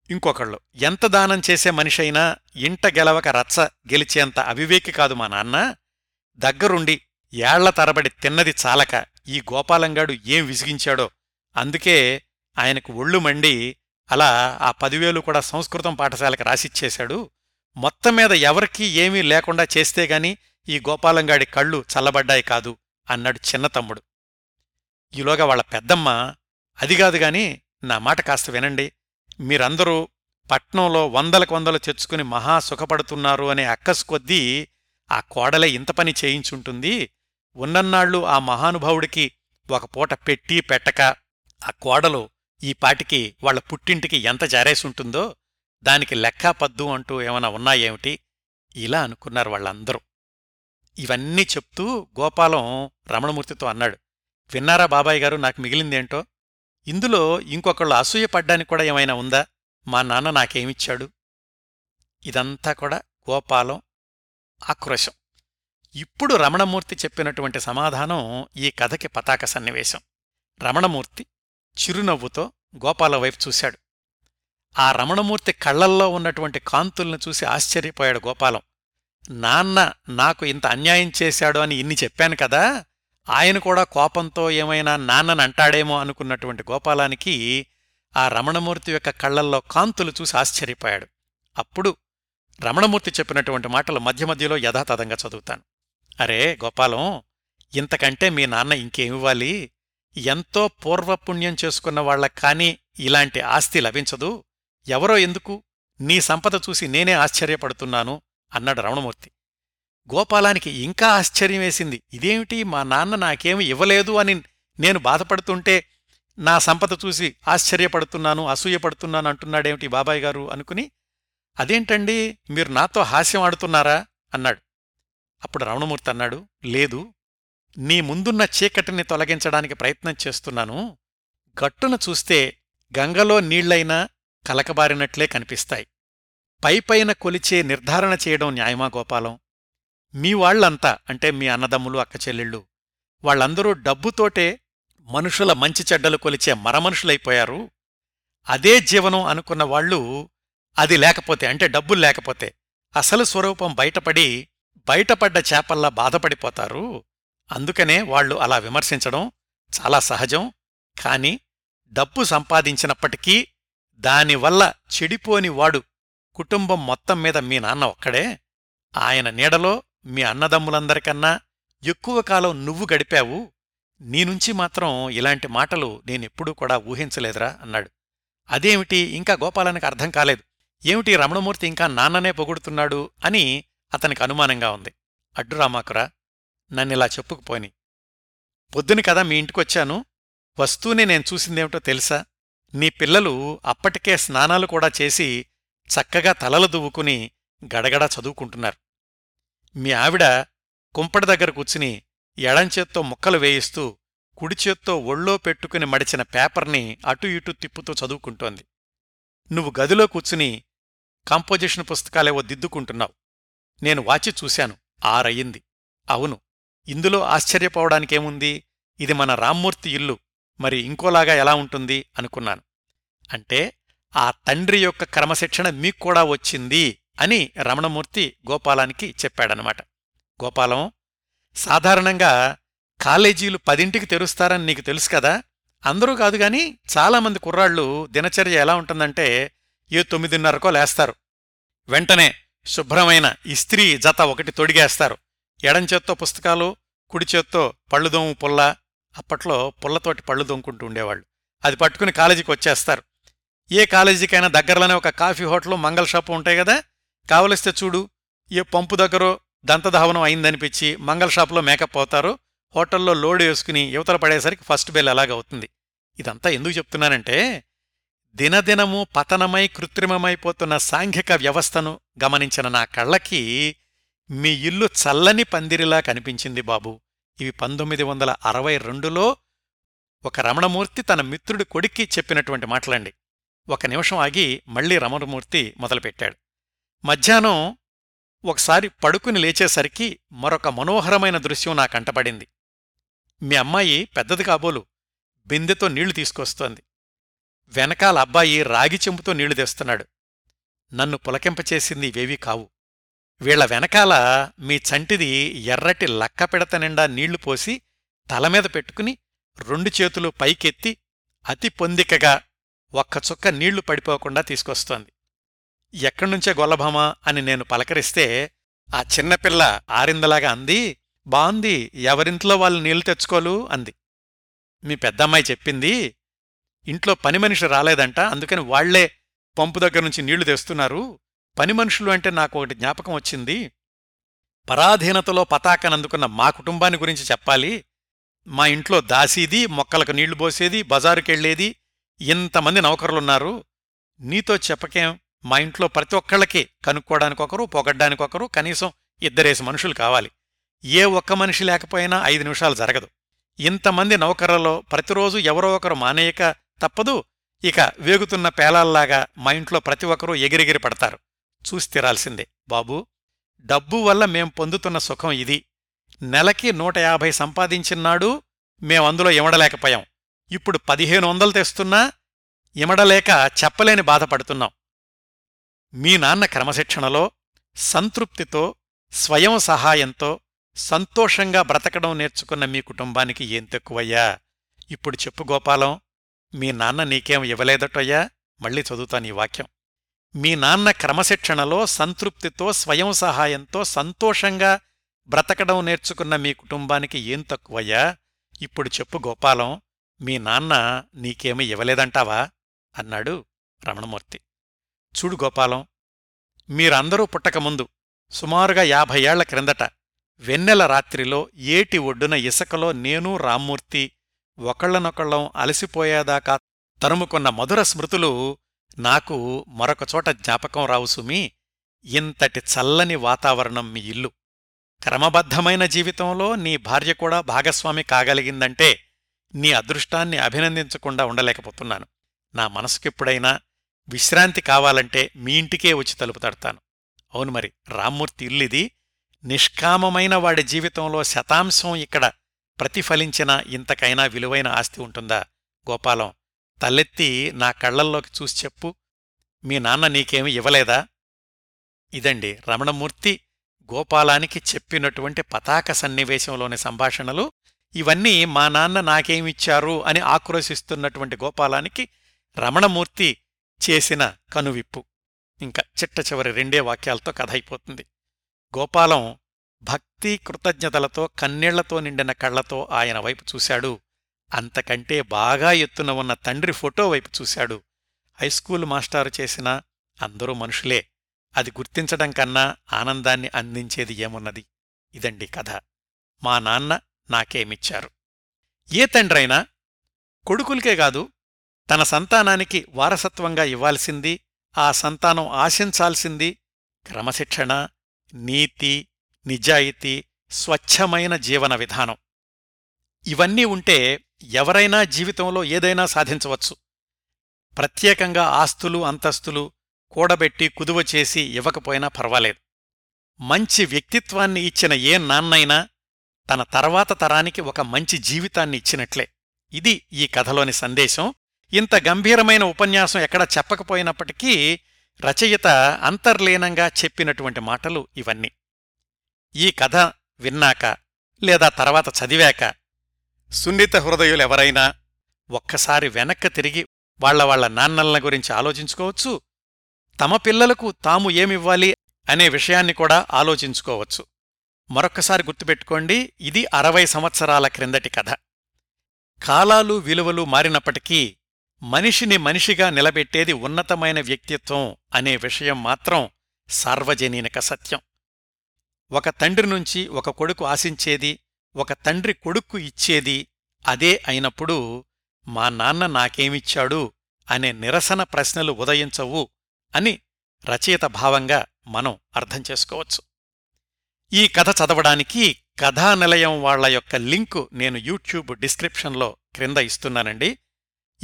ఇంకొకళ్ళు ఎంత దానం చేసే మనిషైనా ఇంట గెలవక రచ్చ గెలిచేంత అవివేకి కాదు మా నాన్న. దగ్గరుండి ఏళ్ళ తరబడి తిన్నది చాలక ఈ గోపాలంగాడు ఏం విసిగించాడో అందుకే ఆయనకు ఒళ్ళు మండి అలా ఆ పదివేలు కూడా సంస్కృతం పాఠశాలకు రాసిచ్చేశాడు. మొత్తం మీద ఎవరికీ ఏమీ లేకుండా చేస్తేగాని ఈ గోపాలంగాడి కళ్ళు చల్లబడ్డాయి కాదు అన్నాడు చిన్న తమ్ముడు. ఈలోగా వాళ్ళ పెద్దమ్మ అదిగాదు గాని నా మాట కాస్త వినండి. మీరందరూ పట్నంలో వందలకు వందలు తెచ్చుకుని మహా సుఖపడుతున్నారు అనే అక్కసు కొద్దీ ఆ కోడలే ఇంత పని చేయించుంటుంది. ఉన్నన్నాళ్ళు ఆ మహానుభావుడికి ఒక పూట పెట్టి పెట్టక ఆ కోడలు ఈ పాటికి వాళ్ళ పుట్టింటికి ఎంత జారేసుంటుందో దానికి లెక్కా పద్దు అంటూ ఏమైనా ఉన్నాయేమిటి? ఇలా అనుకున్నారు వాళ్ళందరూ. ఇవన్నీ చెప్తూ గోపాలం రమణమూర్తితో అన్నాడు విన్నారా బాబాయ్ గారు నాకు మిగిలిందేంటో? ఇందులో ఇంకొకళ్ళు అసూయపడ్డానికి కూడా ఏమైనా ఉందా? మా నాన్న నాకేమిచ్చాడు? ఇదంతా కూడా గోపాలం ఆక్రోశం. ఇప్పుడు రమణమూర్తి చెప్పినటువంటి సమాధానం ఈ కథకి పతాక సన్నివేశం. రమణమూర్తి చిరునవ్వుతో గోపాల వైపు చూశాడు. ఆ రమణమూర్తి కళ్ళల్లో ఉన్నటువంటి కాంతుల్ని చూసి ఆశ్చర్యపోయాడు గోపాలం. నాన్న నాకు ఇంత అన్యాయం చేశాడు అని ఇన్ని చెప్పాను కదా ఆయన కూడా కోపంతో ఏమైనా నాన్నని అంటాడేమో అనుకున్నటువంటి గోపాలానికి ఆ రమణమూర్తి యొక్క కళ్ళల్లో కాంతులు చూసి ఆశ్చర్యపోయాడు. అప్పుడు రమణమూర్తి చెప్పినటువంటి మాటలు మధ్య మధ్యలో యథాతథంగా చదువుతాను. అరే గోపాలం ఇంతకంటే మీ నాన్న ఇంకేమివ్వాలి? ఎంతో పూర్వపుణ్యం చేసుకున్న వాళ్ళకి కానీ ఇలాంటి ఆస్తి లభించదు. ఎవరో ఎందుకు నీ సంపద చూసి నేనే ఆశ్చర్యపడుతున్నాను అన్నాడు రమణమూర్తి. గోపాలానికి ఇంకా ఆశ్చర్యం వేసింది. ఇదేమిటి? మా నాన్న నాకేమి ఇవ్వలేదు అని నేను బాధపడుతుంటే నా సంపద చూసి ఆశ్చర్యపడుతున్నాను అసూయపడుతున్నాను అంటున్నాడేమిటి బాబాయ్ గారు అనుకుని అదేంటండి? మీరు నాతో హాస్యం ఆడుతున్నారా? అన్నాడు. అప్పుడు రమణమూర్తి అన్నాడు లేదు. నీ ముందున్న చీకటిని తొలగించడానికి ప్రయత్నం చేస్తున్నాను. గట్టున చూస్తే గంగలో నీళ్ళైనా కలకబారినట్లే కనిపిస్తాయి. పైపైన కొలిచే నిర్ధారణ చేయడం న్యాయమా గోపాలం? మీ వాళ్ళంతా అంటే మీ అన్నదమ్ములు అక్కచెల్లెళ్ళు వాళ్ళందరూ డబ్బుతోటే మనుషుల మంచి చెడ్డలు కొలిచే మరమనుషులైపోయారు. అదే జీవనం అనుకున్న వాళ్ళు అది లేకపోతే అంటే డబ్బులు లేకపోతే అసలు స్వరూపం బయటపడి బయటపడ్డ చేపల్లా బాధపడిపోతారు. అందుకనే వాళ్ళు అలా విమర్శించడం చాలా సహజం. కాని డబ్బు సంపాదించినప్పటికీ దానివల్ల చెడిపోని వాడు కుటుంబం మొత్తం మీద మీ నాన్న ఒక్కడే. ఆయన నీడలో మీ అన్నదమ్ములందరికన్నా ఎక్కువ కాలం నువ్వు గడిపావు. నీనుంచి మాత్రం ఇలాంటి మాటలు నేనెప్పుడూ కూడా ఊహించలేదురా అన్నాడు. అదేమిటి ఇంకా గోపాలానికి అర్థం కాలేదు. ఏమిటి రమణమూర్తి ఇంకా నాన్ననే పొగుడుతున్నాడు అని అతనికి అనుమానంగా ఉంది. అడ్డురామాకురా నన్నిలా చెప్పుకుపోని. పొద్దున కదా మీ ఇంటికొచ్చాను. వస్తూనే నేను చూసిందేమిటో తెలుసా? నీ పిల్లలు అప్పటికే స్నానాలు కూడా చేసి చక్కగా తలలు దువ్వుకుని గడగడ చదువుకుంటున్నారు. మీ ఆవిడ కుంపటి దగ్గర కూర్చుని ఎడంచేత్తో ముక్కలు వేయిస్తూ కుడిచేత్తో ఒళ్ళో పెట్టుకుని మడిచిన పేపర్ని అటు ఇటు తిప్పుతూ చదువుకుంటోంది. నువ్వు గదిలో కూర్చుని కంపోజిషన్ పుస్తకాలేవో దిద్దుకుంటున్నావు. నేను వాచి చూశాను. ఆరయ్యింది అవును. ఇందులో ఆశ్చర్యపోవడానికేముంది? ఇది మన రామ్మూర్తి ఇల్లు. మరి ఇంకోలాగా ఎలా ఉంటుంది అనుకున్నాను. అంటే ఆ తండ్రి యొక్క క్రమశిక్షణ మీకు కూడా వచ్చింది అని రమణమూర్తి గోపాలానికి చెప్పాడనమాట. గోపాలం సాధారణంగా కాలేజీలు పదింటికి తెరుస్తారని నీకు తెలుసు కదా? అందరూ కాదు గాని చాలామంది కుర్రాళ్ళు దినచర్య ఎలా ఉంటుందంటే ఏ తొమ్మిదిన్నరకో లేస్తారు. వెంటనే శుభ్రమైన ఇస్త్రీ జత ఒకటి తొడిగేస్తారు. ఎడంచేత్తో పుస్తకాలు కుడిచేత్తో పళ్ళుదోము పుల్ల అప్పట్లో పుల్లతోటి పళ్ళు దొంకుంటూ ఉండేవాళ్ళు. అది పట్టుకుని కాలేజీకి వచ్చేస్తారు. ఏ కాలేజీకైనా దగ్గరలోనే ఒక కాఫీ హోటల్ మంగళ షాపు ఉంటాయి కదా? కావలిస్తే చూడు ఏ పంపు దగ్గరో దంతధావనం అయిందనిపించి మంగళ షాపులో మేకప్ అవుతారు హోటల్లో లోడ్ వేసుకుని యువతలు పడేసరికి ఫస్ట్ బెల్ అలాగవుతుంది ఇదంతా ఎందుకు చెప్తున్నానంటే దినదినము పతనమై కృత్రిమమైపోతున్న సాంఘిక వ్యవస్థను గమనించిన నా కళ్ళకి మీ ఇల్లు చల్లని పందిరిలా కనిపించింది బాబు. ఇవి పంతొమ్మిది వందల అరవై రెండులో ఒక రమణమూర్తి తన మిత్రుడి కొడుక్కి చెప్పినటువంటి మాటలండి. ఒక నిమిషం ఆగి మళ్ళీ రమణమూర్తి మొదలుపెట్టాడు. మధ్యాహ్నం ఒకసారి పడుకుని లేచేసరికి మరొక మనోహరమైన దృశ్యం నా కంటపడింది మీ అమ్మాయి పెద్దది కాబోలు బిందెతో నీళ్ళు తీసుకొస్తోంది. వెనకాల అబ్బాయి రాగి చెంబుతో నీళ్ళు తెస్తున్నాడు. నన్ను పులకింపచేసింది ఇవేవీ కావు. వీళ్ళ వెనకాల మీ చంటిది ఎర్రటి లక్కపిడత నిండా నీళ్ళు పోసి తలమీద పెట్టుకుని రెండు చేతులు పైకెత్తి అతి పొందికగా ఒక్క చుక్క నీళ్ళు పడిపోకుండా తీసుకొస్తోంది. ఎక్కడ్నుంచే గొల్లభమా అని నేను పలకరిస్తే ఆ చిన్నపిల్ల ఆరిందలాగా అంది బాంది ఎవరింట్లో వాళ్ళు నీళ్ళు తెచ్చుకోలు? అంది. మీ పెద్దమ్మాయి చెప్పింది ఇంట్లో పని మనిషి రాలేదంట అందుకని వాళ్ళే పంపు దగ్గర నుంచి నీళ్ళు తెస్తున్నారు పని మనుషులు అంటే నాకు ఒకటి జ్ఞాపకం వచ్చింది. పరాధీనతలో పతాకనందుకున్న మా కుటుంబాన్ని గురించి చెప్పాలి. మా ఇంట్లో దాసీది మొక్కలకు నీళ్ళు పోసేది బజారుకెళ్ళేది ఇంతమంది నౌకరులున్నారు. నీతో చెప్పకేం? మా ఇంట్లో ప్రతి ఒక్కళ్ళకి కనుక్కోడానికొకరు పొగడ్డానికొకరు కనీసం ఇద్దరేసి మనుషులు కావాలి. ఏ ఒక్క మనిషి లేకపోయినా ఐదు నిమిషాలు జరగదు. ఇంతమంది నౌకర్లలో ప్రతిరోజు ఎవరో ఒకరు మానేయక తప్పదు. ఇక వేగుతున్న పేలాల్లాగా మా ఇంట్లో ప్రతి ఒక్కరూ ఎగిరెగిరి పడతారు. చూసి తీరాల్సిందే. బాబూ డబ్బు వల్ల మేం పొందుతున్న సుఖం ఇది. నెలకి నూట యాభై సంపాదించినాడు మేమందులో ఇమడలేకపోయాం. ఇప్పుడు పదిహేను వందలు తెస్తున్నా ఇమడలేక చెప్పలేని బాధపడుతున్నాం. మీ నాన్న క్రమశిక్షణలో సంతృప్తితో స్వయం సహాయంతో సంతోషంగా బ్రతకడం నేర్చుకున్న మీ కుటుంబానికి ఏం తక్కువయ్యా? ఇప్పుడు చెప్పు గోపాలం మీ నాన్న నీకేం ఇవ్వలేదటయ్యా? మళ్ళీ చదువుతాను ఈ వాక్యం. మీ నాన్న క్రమశిక్షణలో సంతృప్తితో స్వయం సహాయంతో సంతోషంగా బ్రతకడం నేర్చుకున్న మీ కుటుంబానికి ఏం తక్కువయ్యా? ఇప్పుడు చెప్పు గోపాలం మీ నాన్న నీకేమీ ఇవ్వలేదంటావా? అన్నాడు రమణమూర్తి. చూడు గోపాలం మీరందరూ పుట్టకముందు సుమారుగా యాభై ఏళ్ళ క్రిందట వెన్నెల రాత్రిలో ఏటి ఒడ్డున ఇసుకలో నేను రామ్మూర్తి ఒకళ్ళనొకళ్ళం అలసిపోయేదాకా తరుముకున్న మధుర స్మృతులు నాకు మరొకచోట జ్ఞాపకం రావు సుమి ఇంతటి చల్లని వాతావరణం మీ ఇల్లు. క్రమబద్ధమైన జీవితంలో నీ భార్య కూడా భాగస్వామి కాగలిగిందంటే నీ అదృష్టాన్ని అభినందించకుండా ఉండలేకపోతున్నాను. నా మనసుకెప్పుడైనా విశ్రాంతి కావాలంటే మీ ఇంటికే వచ్చి తలుపు తడతాను. అవును మరి రామ్మూర్తి ఇల్లిది నిష్కామమైన వాడి జీవితంలో శతాంశం ఇక్కడ ప్రతిఫలించిన ఇంతకైనా విలువైన ఆస్తి ఉంటుందా గోపాలం? తలెత్తి నా కళ్ళల్లోకి చూసి చెప్పు మీ నాన్న నీకేమి ఇవ్వలేదా? ఇదండి రమణమూర్తి గోపాలానికి చెప్పినటువంటి పతాక సన్నివేశంలోని సంభాషణలు. ఇవన్నీ మా నాన్న నాకేమిచ్చారు అని ఆక్రోశిస్తున్నటువంటి గోపాలానికి రమణమూర్తి చేసిన కనువిప్పు. ఇంకా చిట్ట చివరి రెండే వాక్యాలతో కథ అయిపోతుంది. గోపాలం భక్తి కృతజ్ఞతలతో కన్నీళ్ళతో నిండిన కళ్ళతో ఆయన వైపు చూశాడు. అంతకంటే బాగా ఎత్తున ఉన్న తండ్రి ఫోటో వైపు చూశాడు. హైస్కూలు మాస్టారు చేసిన అందరూ మనుషులే. అది గుర్తించడం కన్నా ఆనందాన్ని అందించేది ఏమున్నది? ఇదండి కథ. మా నాన్న నాకేమిచ్చారు? ఏ తండ్రైనా? కొడుకులకే కాదు తన సంతానానికి వారసత్వంగా ఇవ్వాల్సింది ఆ సంతానం ఆశించాల్సింది క్రమశిక్షణ నీతి నిజాయితీ స్వచ్ఛమైన జీవన విధానం. ఇవన్నీ ఉంటే ఎవరైనా జీవితంలో ఏదైనా సాధించవచ్చు. ప్రత్యేకంగా ఆస్తులు అంతస్తులు కూడబెట్టి కుదువ చేసి ఇవ్వకపోయినా పర్వాలేదు. మంచి వ్యక్తిత్వాన్ని ఇచ్చిన ఏ నాన్నైనా తన తర్వాత తరానికి ఒక మంచి జీవితాన్ని ఇచ్చినట్లే. ఇది ఈ కథలోని సందేశం. ఇంత గంభీరమైన ఉపన్యాసం ఎక్కడా చెప్పకపోయినప్పటికీ రచయిత అంతర్లీనంగా చెప్పినటువంటి మాటలు ఇవన్నీ. ఈ కథ విన్నాక లేదా తర్వాత చదివాక సున్నిత హృదయులెవరైనా ఒక్కసారి వెనక్కి తిరిగి వాళ్ళ వాళ్ళ నాన్నల గురించి ఆలోచించుకోవచ్చు. తమ పిల్లలకు తాము ఏమివ్వాలి అనే విషయాన్ని కూడా ఆలోచించుకోవచ్చు. మరొక్కసారి గుర్తుపెట్టుకోండి ఇది అరవై సంవత్సరాల క్రిందటి కథ. కాలాలు విలువలు మారినప్పటికీ మనిషిని మనిషిగా నిలబెట్టేది ఉన్నతమైన వ్యక్తిత్వం అనే విషయం మాత్రం సార్వజనీనిక సత్యం. ఒక తండ్రి నుంచి ఒక కొడుకు ఆశించేది ఒక తండ్రి కొడుక్కు ఇచ్చేది అదే అయినప్పుడు మా నాన్న నాకేమిచ్చాడు అనే నిరసన ప్రశ్నలు ఉదయించవు అని రచయిత భావంగా మనం అర్థం చేసుకోవచ్చు. ఈ కథ చదవడానికి కథానిలయం వాళ్ళ యొక్క లింకు నేను యూట్యూబ్ డిస్క్రిప్షన్లో క్రింద ఇస్తున్నానండి.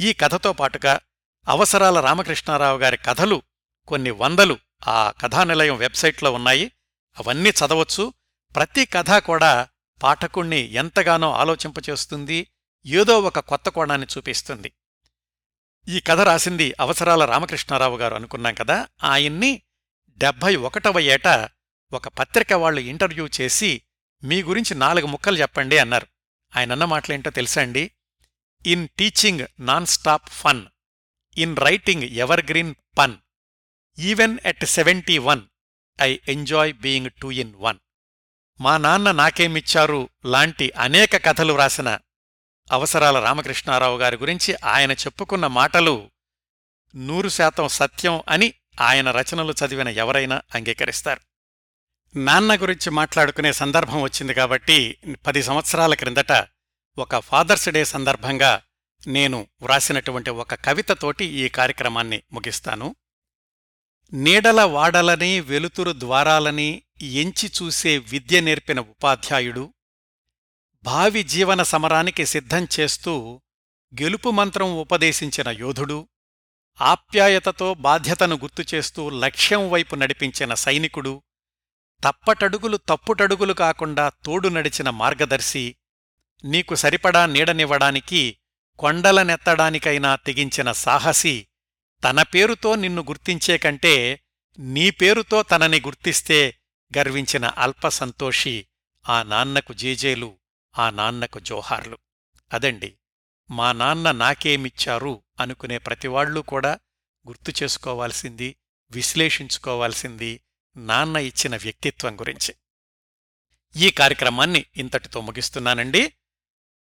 ఈ కథతో పాటుగా అవసరాల రామకృష్ణారావు గారి కథలు కొన్ని వందలు ఆ కథానిలయం వెబ్సైట్లో ఉన్నాయి. అవన్నీ చదవచ్చు. ప్రతి కథ కూడా పాఠకుణ్ణి ఎంతగానో ఆలోచింపచేస్తుంది ఏదో ఒక కొత్త కోణాన్ని చూపిస్తుంది. ఈ కథ రాసింది అవసరాల రామకృష్ణారావు గారు అనుకున్నాం కదా ఆయన్ని డెబ్భై ఒకటవ ఏట ఒక పత్రిక వాళ్ళు ఇంటర్వ్యూ చేసి మీ గురించి నాలుగు ముక్కలు చెప్పండి అన్నారు. ఆయనన్న మాటలేంటో తెలుసా అండి? In teaching non stop fun in writing evergreen pun even at seventy one I enjoy being two in one. మా నాన్న నాకేమిచ్చారు లాంటి అనేక కథలు వ్రాసిన అవసరాల రామకృష్ణారావు గారి గురించి ఆయన చెప్పుకున్న మాటలు నూరు శాతం సత్యం అని ఆయన రచనలు చదివిన ఎవరైనా అంగీకరిస్తారు. నాన్న గురించి మాట్లాడుకునే సందర్భం వచ్చింది కాబట్టి పది సంవత్సరాల క్రిందట ఒక ఫాదర్స్ డే సందర్భంగా నేను వ్రాసినటువంటి ఒక కవితతోటి ఈ కార్యక్రమాన్ని ముగిస్తాను. నీడల వాడలని వెలుతురు ద్వారాలని ఎంచి చూసే విద్య నేర్పిన ఉపాధ్యాయుడు భావి జీవన సమరానికి సిద్ధం చేస్తూ గెలుపు మంత్రం ఉపదేశించిన యోధుడు ఆప్యాయతతో బాధ్యతను గుర్తుచేస్తూ లక్ష్యం వైపు నడిపించిన సైనికుడు తప్పటడుగులు తప్పుటడుగులు కాకుండా తోడు నడిచిన మార్గదర్శి నీకు సరిపడా నీడనివ్వడానికి కొండలనెత్తడానికైనా తెగించిన సాహసి తన పేరుతో నిన్ను గుర్తించే కంటే నీ పేరుతో తనని గుర్తిస్తే గర్వించిన అల్పసంతోషి ఆ నాన్నకు జేజేలు ఆ నాన్నకు జోహార్లు. అదండి మా నాన్న నాకేమిచ్చారు అనుకునే ప్రతివాళ్ళూ కూడా గుర్తు చేసుకోవాల్సింది విశ్లేషించుకోవాల్సింది నాన్న ఇచ్చిన వ్యక్తిత్వం గురించి. ఈ కార్యక్రమాన్ని ఇంతటితో ముగిస్తున్నానండి.